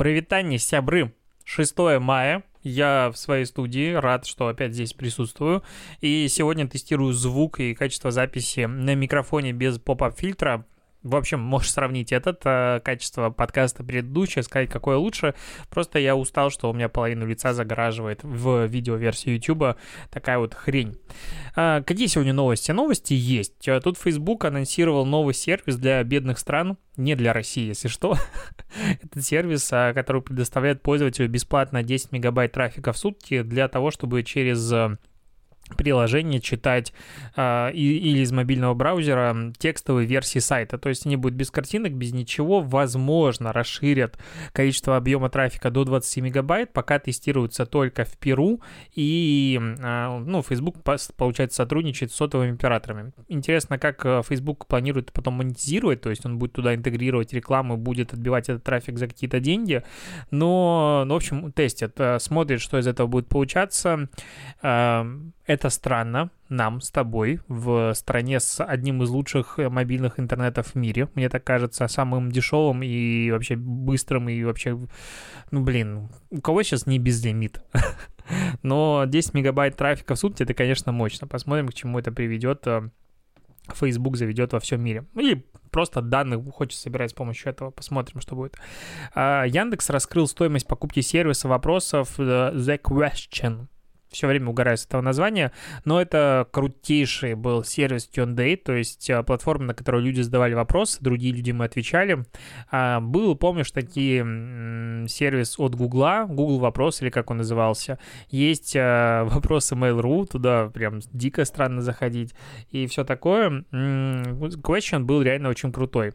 Привитание, сябры. 6 мая. Я в своей студии, рад, что опять здесь присутствую. И сегодня тестирую звук и качество записи на микрофоне без поп-ап фильтра. В общем, можешь сравнить этот э, качество подкаста предыдущее, сказать, какое лучше. Просто я устал, что у меня половину лица загораживает в видеоверсии YouTube такая вот хрень. А, какие сегодня новости? Новости есть. Э, тут Facebook анонсировал новый сервис для бедных стран, не для России, если что. Это сервис, а, который предоставляет пользователю бесплатно 10 мегабайт трафика в сутки для того, чтобы через э, приложение читать э, или из мобильного браузера текстовые версии сайта. То есть они будут без картинок, без ничего. Возможно, расширят количество объема трафика до 20 мегабайт, пока тестируются только в Перу. И, э, ну, Facebook, получается, сотрудничает с сотовыми операторами. Интересно, как э, Facebook планирует потом монетизировать, то есть он будет туда интегрировать рекламу, будет отбивать этот трафик за какие-то деньги. Но, ну, в общем, тестят, э, смотрят, что из этого будет получаться. Э, это странно нам с тобой в стране с одним из лучших мобильных интернетов в мире. Мне так кажется, самым дешевым и вообще быстрым и вообще... Ну, блин, у кого сейчас не безлимит? Но 10 мегабайт трафика в сутки, это, конечно, мощно. Посмотрим, к чему это приведет. Facebook заведет во всем мире. Или просто данных хочет собирать с помощью этого. Посмотрим, что будет. А, Яндекс раскрыл стоимость покупки сервиса вопросов э, The Question все время угораю с этого названия, но это крутейший был сервис Q&A, то есть а, платформа, на которой люди задавали вопросы, другие люди мы отвечали. А, был, помнишь, такие сервис от Гугла, Google вопрос или как он назывался. Есть а, вопросы Mail.ru, туда прям дико странно заходить и все такое. Question был реально очень крутой.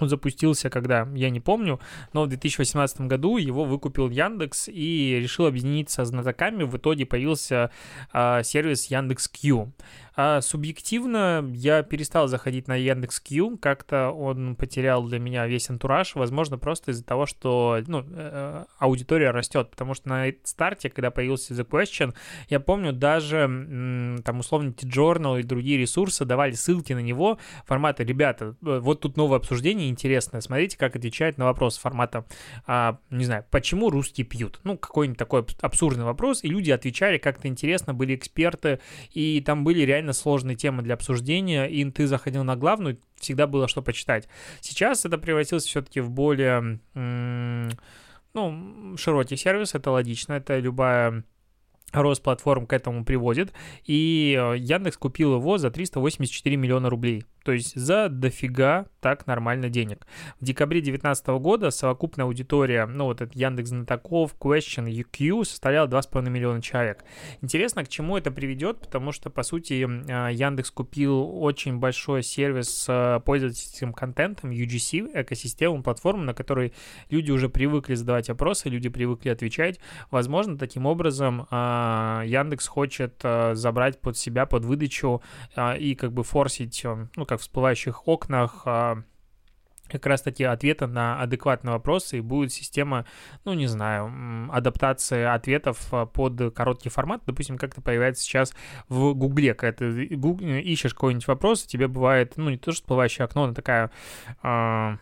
Он запустился, когда, я не помню, но в 2018 году его выкупил Яндекс и решил объединиться с знатоками. В итоге появился э, сервис Яндекс.Кью. А субъективно я перестал заходить на Яндекс.Кью, как-то он потерял для меня весь антураж, возможно, просто из-за того, что ну, э, аудитория растет, потому что на старте, когда появился The Question, я помню, даже там условно T-Journal и другие ресурсы давали ссылки на него формата, ребята, э, вот тут новое обсуждение интересное, смотрите, как отвечает на вопрос формата, а, не знаю, почему русские пьют? Ну, какой-нибудь такой абсурдный вопрос, и люди отвечали как-то интересно, были эксперты, и там были реально реально сложные темы для обсуждения, и ты заходил на главную, всегда было что почитать. Сейчас это превратилось все-таки в более, ну, широкий сервис, это логично, это любая рост платформ к этому приводит, и э, Яндекс купил его за 384 миллиона рублей то есть за дофига так нормально денег. В декабре 2019 года совокупная аудитория, ну вот этот Яндекс Знатоков, Question, UQ составляла 2,5 миллиона человек. Интересно, к чему это приведет, потому что, по сути, а, Яндекс купил очень большой сервис с пользовательским контентом, UGC, экосистему, платформу, на которой люди уже привыкли задавать вопросы, люди привыкли отвечать. Возможно, таким образом а, Яндекс хочет а, забрать под себя, под выдачу и как бы форсить, ну, как всплывающих окнах а, как раз таки ответы на адекватные вопросы, и будет система, ну, не знаю, адаптации ответов а, под короткий формат. Допустим, как это появляется сейчас в Гугле, когда ты ищешь какой-нибудь вопрос, тебе бывает, ну, не то, что всплывающее окно, но такая... Э,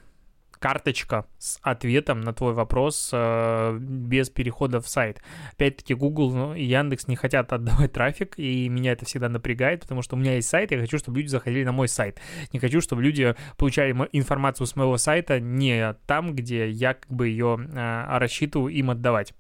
карточка с ответом на твой вопрос э, без перехода в сайт. Опять-таки, Google ну, и Яндекс не хотят отдавать трафик, и меня это всегда напрягает, потому что у меня есть сайт, я хочу, чтобы люди заходили на мой сайт. Не хочу, чтобы люди получали информацию с моего сайта не там, где я как бы ее э, рассчитываю им отдавать.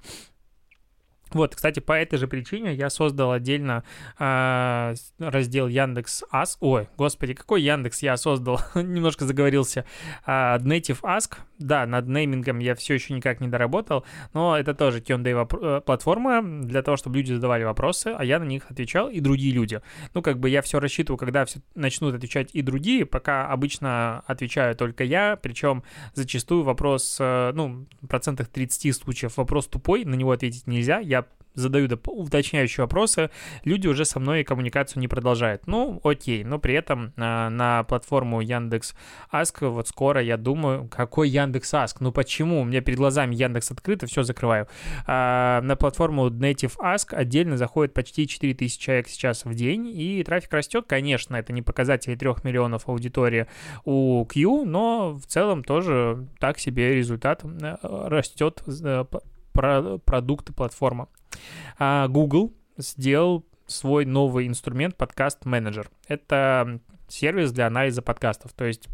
Вот, кстати, по этой же причине я создал отдельно э, раздел Яндекс Ask. Ой, господи, какой Яндекс я создал? Немножко заговорился. Э, Native Ask. Да, над неймингом я все еще никак не доработал, но это тоже Q&A э, платформа для того, чтобы люди задавали вопросы, а я на них отвечал и другие люди. Ну, как бы я все рассчитываю, когда все начнут отвечать и другие, пока обычно отвечаю только я, причем зачастую вопрос, э, ну, в процентах 30 случаев вопрос тупой, на него ответить нельзя, я задаю уточняющие вопросы, люди уже со мной коммуникацию не продолжают. Ну, окей, но при этом а, на платформу Яндекс Аск вот скоро, я думаю, какой Яндекс Аск? Ну почему? У меня перед глазами Яндекс открыто, все закрываю. А, на платформу Native Ask отдельно заходит почти 4000 человек сейчас в день, и трафик растет, конечно, это не показатели 3 миллионов аудитории у Q, но в целом тоже так себе результат э, растет про продукты платформа. А Google сделал свой новый инструмент подкаст менеджер. Это сервис для анализа подкастов. То есть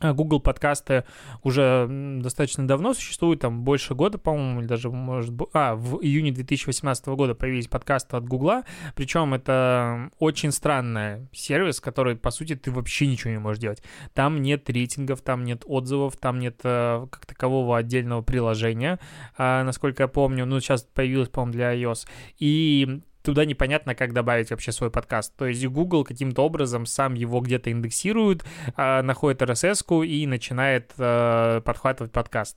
Google подкасты уже достаточно давно существуют, там больше года, по-моему, или даже, может быть, а, в июне 2018 года появились подкасты от Google, причем это очень странный сервис, который, по сути, ты вообще ничего не можешь делать. Там нет рейтингов, там нет отзывов, там нет э, как такового отдельного приложения, а, насколько я помню, ну, сейчас появилось, по-моему, для iOS, и туда непонятно, как добавить вообще свой подкаст. То есть Google каким-то образом сам его где-то индексирует, а, находит RSS-ку и начинает э, подхватывать подкаст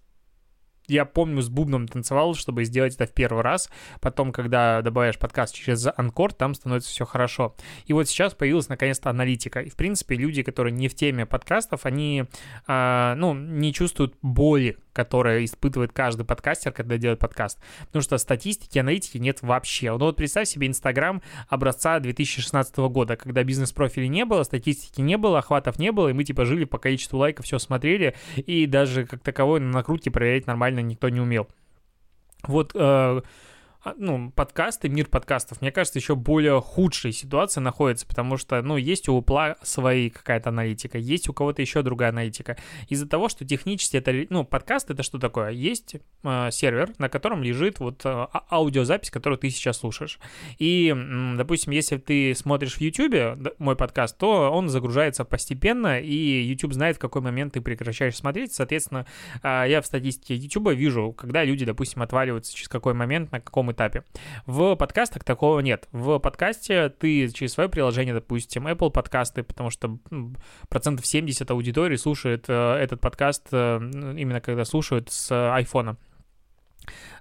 я помню, с бубном танцевал, чтобы сделать это в первый раз. Потом, когда добавляешь подкаст через Анкор, там становится все хорошо. И вот сейчас появилась наконец-то аналитика. И, в принципе, люди, которые не в теме подкастов, они, э, ну, не чувствуют боли, которая испытывает каждый подкастер, когда делает подкаст. Потому что статистики, аналитики нет вообще. Ну вот представь себе Инстаграм образца 2016 года, когда бизнес-профилей не было, статистики не было, охватов не было, и мы типа жили по количеству лайков, все смотрели, и даже как таковой на накрутке проверять нормально никто не умел. Вот э, ну, подкасты, мир подкастов, мне кажется, еще более худшей ситуации находится, потому что, ну, есть у Apple свои какая-то аналитика, есть у кого-то еще другая аналитика. Из-за того, что технически это, ну, подкаст это что такое? Есть э, сервер, на котором лежит вот э, а, аудиозапись, которую ты сейчас слушаешь. И, допустим, если ты смотришь в YouTube мой подкаст, то он загружается постепенно, и YouTube знает, в какой момент ты прекращаешь смотреть. Соответственно, э, я в статистике YouTube вижу, когда люди, допустим, отваливаются через какой момент, на каком этапе. В подкастах такого нет. В подкасте ты через свое приложение, допустим, Apple подкасты, потому что процентов 70 аудитории слушает э, этот подкаст э, именно когда слушают с айфона.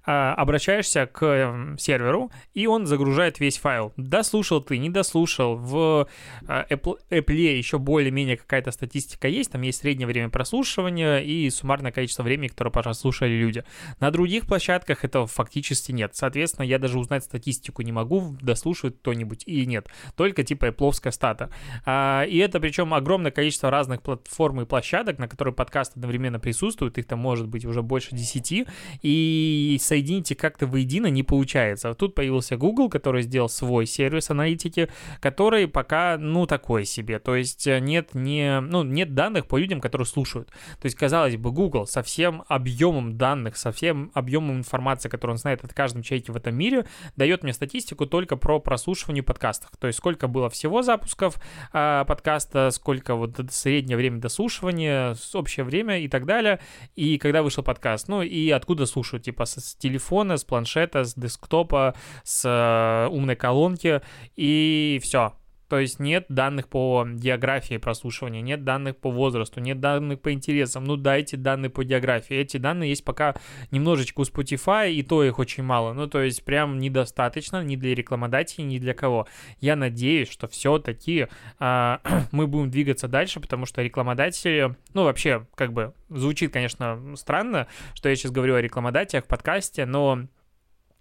А, обращаешься к эм, серверу, и он загружает весь файл. Дослушал ты, не дослушал. В а, Apple, Apple еще более-менее какая-то статистика есть, там есть среднее время прослушивания и суммарное количество времени, которое прослушали люди. На других площадках этого фактически нет. Соответственно, я даже узнать статистику не могу, дослушивает кто-нибудь или нет. Только типа Apple стата. А, и это причем огромное количество разных платформ и площадок, на которые подкаст одновременно присутствует, их там может быть уже больше 10, и с соедините как-то воедино не получается. Тут появился Google, который сделал свой сервис аналитики, который пока, ну, такой себе. То есть э, нет, не, ну, нет данных по людям, которые слушают. То есть, казалось бы, Google со всем объемом данных, со всем объемом информации, которую он знает от каждом человеке в этом мире, дает мне статистику только про прослушивание подкастов. То есть, сколько было всего запусков э, подкаста, сколько вот среднее время дослушивания, общее время и так далее, и когда вышел подкаст. Ну, и откуда слушают, типа, с телефона, с планшета, с десктопа, с э, умной колонки, и все. То есть нет данных по географии прослушивания, нет данных по возрасту, нет данных по интересам. Ну дайте данные по географии. Эти данные есть пока немножечко у Spotify, и то их очень мало. Ну то есть прям недостаточно ни для рекламодателей, ни для кого. Я надеюсь, что все-таки э, а, мы будем двигаться дальше, потому что рекламодатели, ну вообще как бы звучит, конечно, странно, что я сейчас говорю о рекламодателях в подкасте, но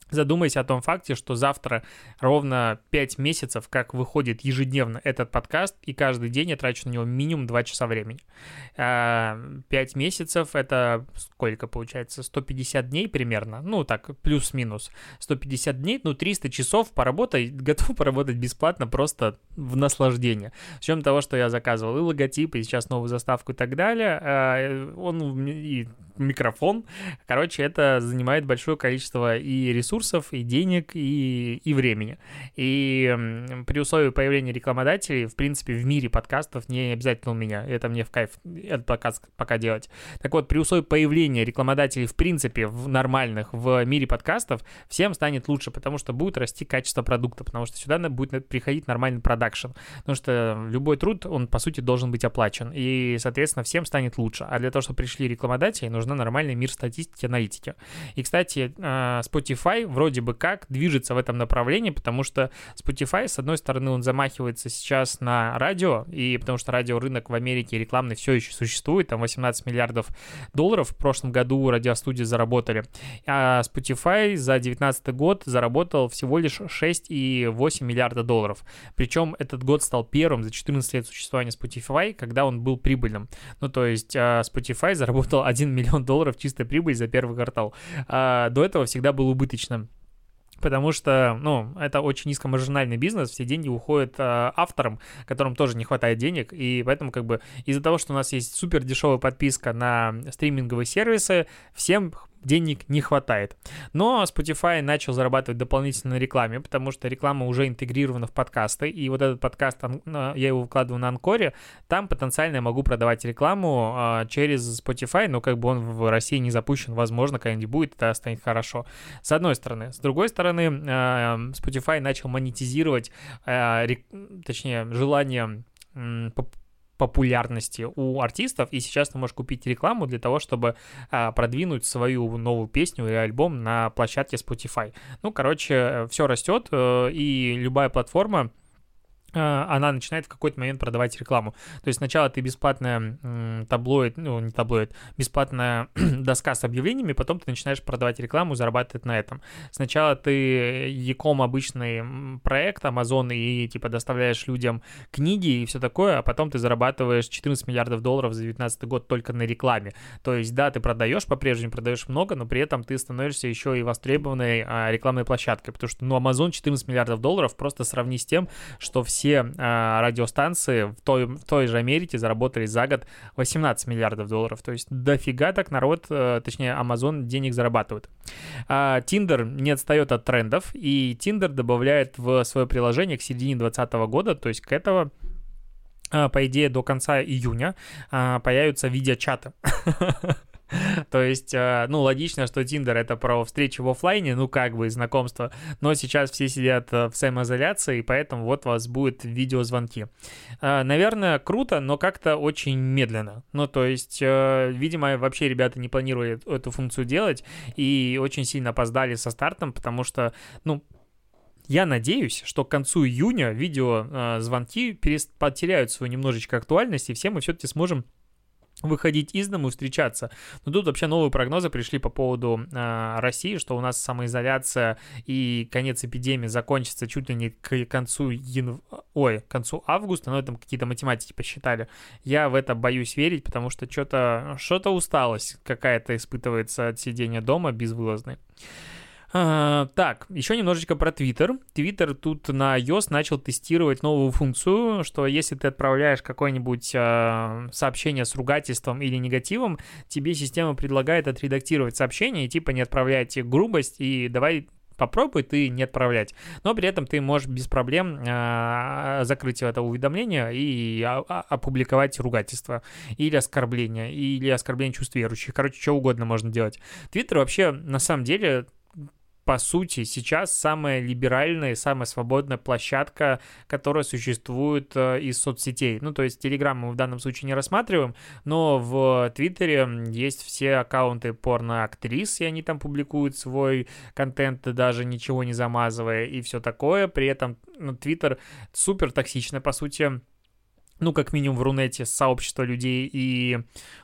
Задумайся о том факте, что завтра ровно 5 месяцев, как выходит ежедневно этот подкаст, и каждый день я трачу на него минимум 2 часа времени. 5 а, месяцев — это сколько получается? 150 дней примерно? Ну, так, плюс-минус. 150 дней, ну, 300 часов поработать, готов поработать бесплатно просто в наслаждение. С чем того, что я заказывал и логотип, и сейчас новую заставку и так далее, а, он и микрофон. Короче, это занимает большое количество и ресурсов, и денег, и, и времени. И при условии появления рекламодателей, в принципе, в мире подкастов не обязательно у меня. Это мне в кайф этот подкаст пока делать. Так вот, при условии появления рекламодателей, в принципе, в нормальных, в мире подкастов, всем станет лучше, потому что будет расти качество продукта, потому что сюда будет приходить нормальный продакшн. Потому что любой труд, он, по сути, должен быть оплачен. И, соответственно, всем станет лучше. А для того, чтобы пришли рекламодатели, нужно нужна нормальный мир статистики, аналитики. И, кстати, а, Spotify вроде бы как движется в этом направлении, потому что Spotify, с одной стороны, он замахивается сейчас на радио, и потому что радиорынок в Америке рекламный все еще существует, там 18 миллиардов долларов в прошлом году радиостудии заработали, а Spotify за 2019 год заработал всего лишь 6,8 миллиарда долларов. Причем этот год стал первым за 14 лет существования Spotify, когда он был прибыльным. Ну, то есть а, Spotify заработал 1 миллион долларов чистой прибыли за первый квартал. А до этого всегда был убыточным. Потому что, ну, это очень низкомаржинальный бизнес, все деньги уходят э, авторам, которым тоже не хватает денег, и поэтому как бы из-за того, что у нас есть супер дешевая подписка на стриминговые сервисы, всем денег не хватает. Но Spotify начал зарабатывать дополнительно на рекламе, потому что реклама уже интегрирована в подкасты, и вот этот подкаст, я его выкладываю на Анкоре, там потенциально я могу продавать рекламу а, через Spotify, но как бы он в России не запущен, возможно, когда-нибудь будет, это станет хорошо. С одной стороны. С другой стороны, а, Spotify начал монетизировать, точнее, желание популярности у артистов, и сейчас ты можешь купить рекламу для того, чтобы а, продвинуть свою новую песню или альбом на площадке Spotify. Ну, короче, все растет, э, и любая платформа Э, она начинает в какой-то момент продавать рекламу. То есть сначала ты бесплатная таблоид, ну не таблоид, бесплатная доска с объявлениями, потом ты начинаешь продавать рекламу, зарабатывать на этом. Сначала ты Яком обычный проект Amazon и типа доставляешь людям книги и все такое, а потом ты зарабатываешь 14 миллиардов долларов за 2019 год только на рекламе. То есть да, ты продаешь, по-прежнему продаешь много, но при этом ты становишься еще и востребованной а, рекламной площадкой, потому что ну Amazon 14 миллиардов долларов просто сравни с тем, что все все э, радиостанции в той, в той же Америке заработали за год 18 миллиардов долларов. То есть дофига так народ, э, точнее Amazon денег зарабатывает. А, Tinder не отстает от трендов, и Tinder добавляет в свое приложение к середине 2020 года, то есть к этого по идее, до конца июня появятся видеочаты. То есть, э, ну, логично, что Тиндер это про встречи в офлайне, ну, как бы, знакомство, но сейчас все сидят э, в самоизоляции, и поэтому вот вас будут видеозвонки. Э, наверное, круто, но как-то очень медленно. Ну, то есть, видимо, вообще ребята не планировали эту функцию делать и очень сильно опоздали со стартом, потому что, ну, я надеюсь, что к концу июня видеозвонки потеряют свою немножечко актуальность, и все мы все-таки сможем выходить из дому, встречаться. Но тут вообще новые прогнозы пришли по поводу э, России, что у нас самоизоляция и конец эпидемии закончится чуть ли не к концу янв... ой, к концу августа, но это какие-то математики посчитали. Я в это боюсь верить, потому что что-то что-то усталость какая-то испытывается от сидения дома безвылазной. А, так, еще немножечко про Twitter. Twitter тут на iOS начал тестировать новую функцию, что если ты отправляешь какое-нибудь а, сообщение с ругательством или негативом, тебе система предлагает отредактировать сообщение и типа не отправлять грубость и давай попробуй ты не отправлять. Но при этом ты можешь без проблем э, закрыть это уведомление и а, опубликовать ругательство или оскорбление, или оскорбление чувств верующих. Короче, что угодно можно делать. Твиттер вообще, на самом деле, по сути, сейчас самая либеральная, самая свободная площадка, которая существует э, из соцсетей. Ну, то есть Telegram мы в данном случае не рассматриваем, но в Твиттере есть все аккаунты порноактрис, и они там публикуют свой контент, даже ничего не замазывая, и все такое. При этом ну, Твиттер супер токсично, по сути, ну, как минимум в Рунете сообщество людей, и,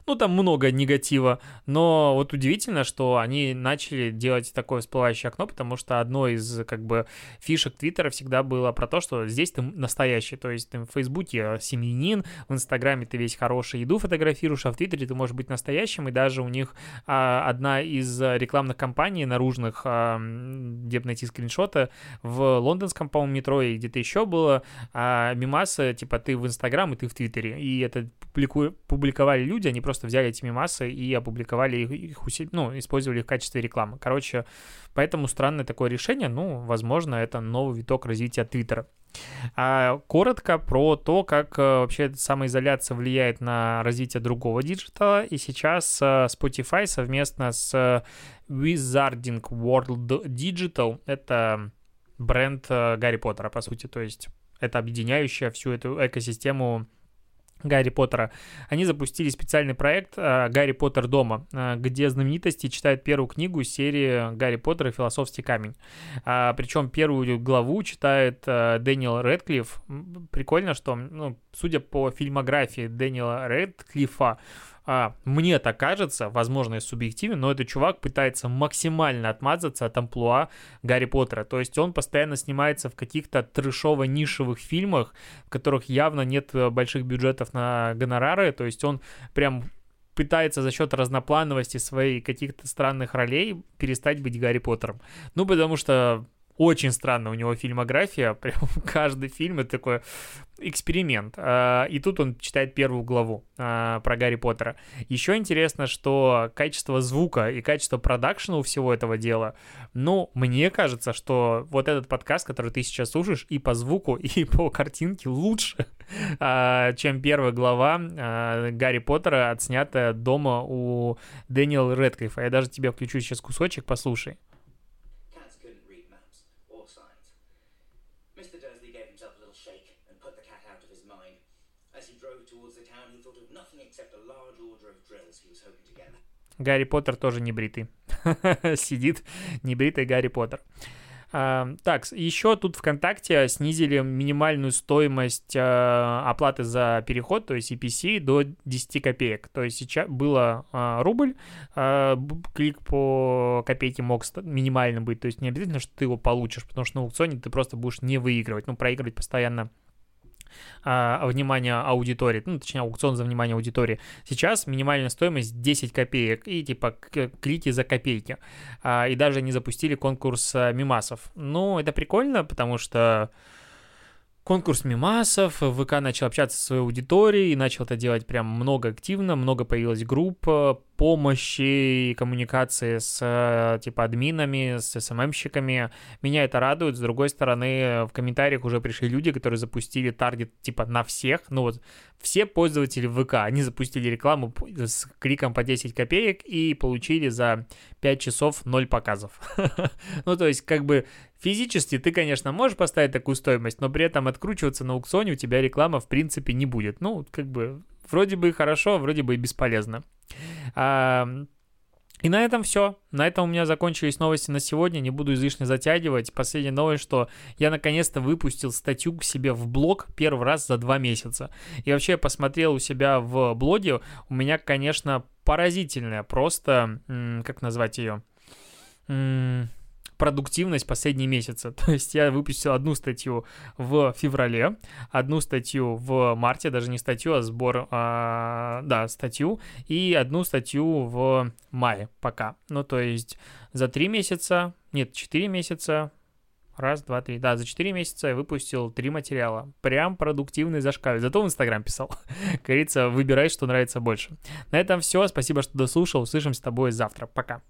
ну, там много негатива, но вот удивительно, что они начали делать такое всплывающее окно, потому что одно из, как бы, фишек Твиттера всегда было про то, что здесь ты настоящий, то есть ты в Фейсбуке семьянин, в Инстаграме ты весь хороший еду фотографируешь, а в Твиттере ты можешь быть настоящим, и даже у них а, одна из рекламных кампаний наружных, а, где найти скриншоты, в лондонском, по-моему, метро и где-то еще было, а, мимасы, типа, ты в Инстаграм Инстаграм, и ты в Твиттере. И это публику... публиковали люди, они просто взяли эти мемасы и опубликовали их, их усил... ну, использовали их в качестве рекламы. Короче, поэтому странное такое решение, ну, возможно, это новый виток развития Твиттера. А коротко про то, как э, вообще самоизоляция влияет на развитие другого digital а. И сейчас э, Spotify совместно с Wizarding World Digital, это бренд э, Гарри Поттера, по сути, то есть это объединяющая всю эту экосистему Гарри Поттера, они запустили специальный проект э, «Гарри Поттер дома», э, где знаменитости читают первую книгу серии «Гарри Поттер и философский камень». А, причем первую главу читает э, Дэниел Редклифф. Прикольно, что, ну, судя по фильмографии Дэниела Редклиффа, а, мне так кажется, возможно, и субъективно, но этот чувак пытается максимально отмазаться от амплуа Гарри Поттера. То есть он постоянно снимается в каких-то трешово-нишевых фильмах, в которых явно нет э, больших бюджетов на гонорары. То есть он прям пытается за счет разноплановости своей каких-то странных ролей перестать быть Гарри Поттером. Ну, потому что очень странно у него фильмография, прям каждый фильм это такой эксперимент. А, и тут он читает первую главу а, про Гарри Поттера. Еще интересно, что качество звука и качество продакшена у всего этого дела, ну, мне кажется, что вот этот подкаст, который ты сейчас слушаешь, и по звуку, и по картинке лучше, а, чем первая глава Гарри Поттера, отснятая дома у Дэниела Редклиффа. Я даже тебе включу сейчас кусочек, послушай. Гарри Поттер тоже не бритый. Сидит небритый Гарри Поттер. Uh, так, еще тут ВКонтакте снизили минимальную стоимость uh, оплаты за переход, то есть EPC, до 10 копеек. То есть сейчас было uh, рубль, клик по копейке мог минимально быть, то есть не обязательно, что ты его получишь, потому что на аукционе ты просто будешь не выигрывать, ну, проигрывать постоянно а, внимание аудитории, ну, точнее, аукцион за внимание аудитории. Сейчас минимальная стоимость 10 копеек и типа клики за копейки. А, и даже не запустили конкурс а, мимасов. Ну, это прикольно, потому что конкурс мимасов, ВК начал общаться со своей аудиторией и начал это делать прям много активно, много появилось групп, помощи и коммуникации с э, типа админами, с СММщиками. Меня это радует. С другой стороны, в комментариях уже пришли люди, которые запустили таргет типа на всех. Ну вот все пользователи ВК, они запустили рекламу с кликом по 10 копеек и получили за 5 часов 0 показов. ну то есть как бы Физически ты, конечно, можешь поставить такую стоимость, но при этом откручиваться на аукционе у тебя реклама в принципе не будет. Ну, как бы вроде бы и хорошо, вроде бы и бесполезно. А, и на этом все. На этом у меня закончились новости на сегодня. Не буду излишне затягивать. Последняя новость, что я наконец-то выпустил статью к себе в блог первый раз за два месяца. И вообще я посмотрел у себя в блоге. У меня, конечно, поразительная просто... Как назвать ее? Продуктивность последние месяцы. То есть я выпустил одну статью в феврале, одну статью в марте, даже не статью, а сбор, а, да, статью, и одну статью в мае пока. Ну, то есть за три месяца, нет, четыре месяца, Раз, два, три. Да, за четыре месяца я выпустил три материала. Прям продуктивный зашкаль. Зато в Инстаграм писал. Говорится, выбирай, что нравится больше. На этом все. Спасибо, что дослушал. Услышимся с тобой завтра. Пока.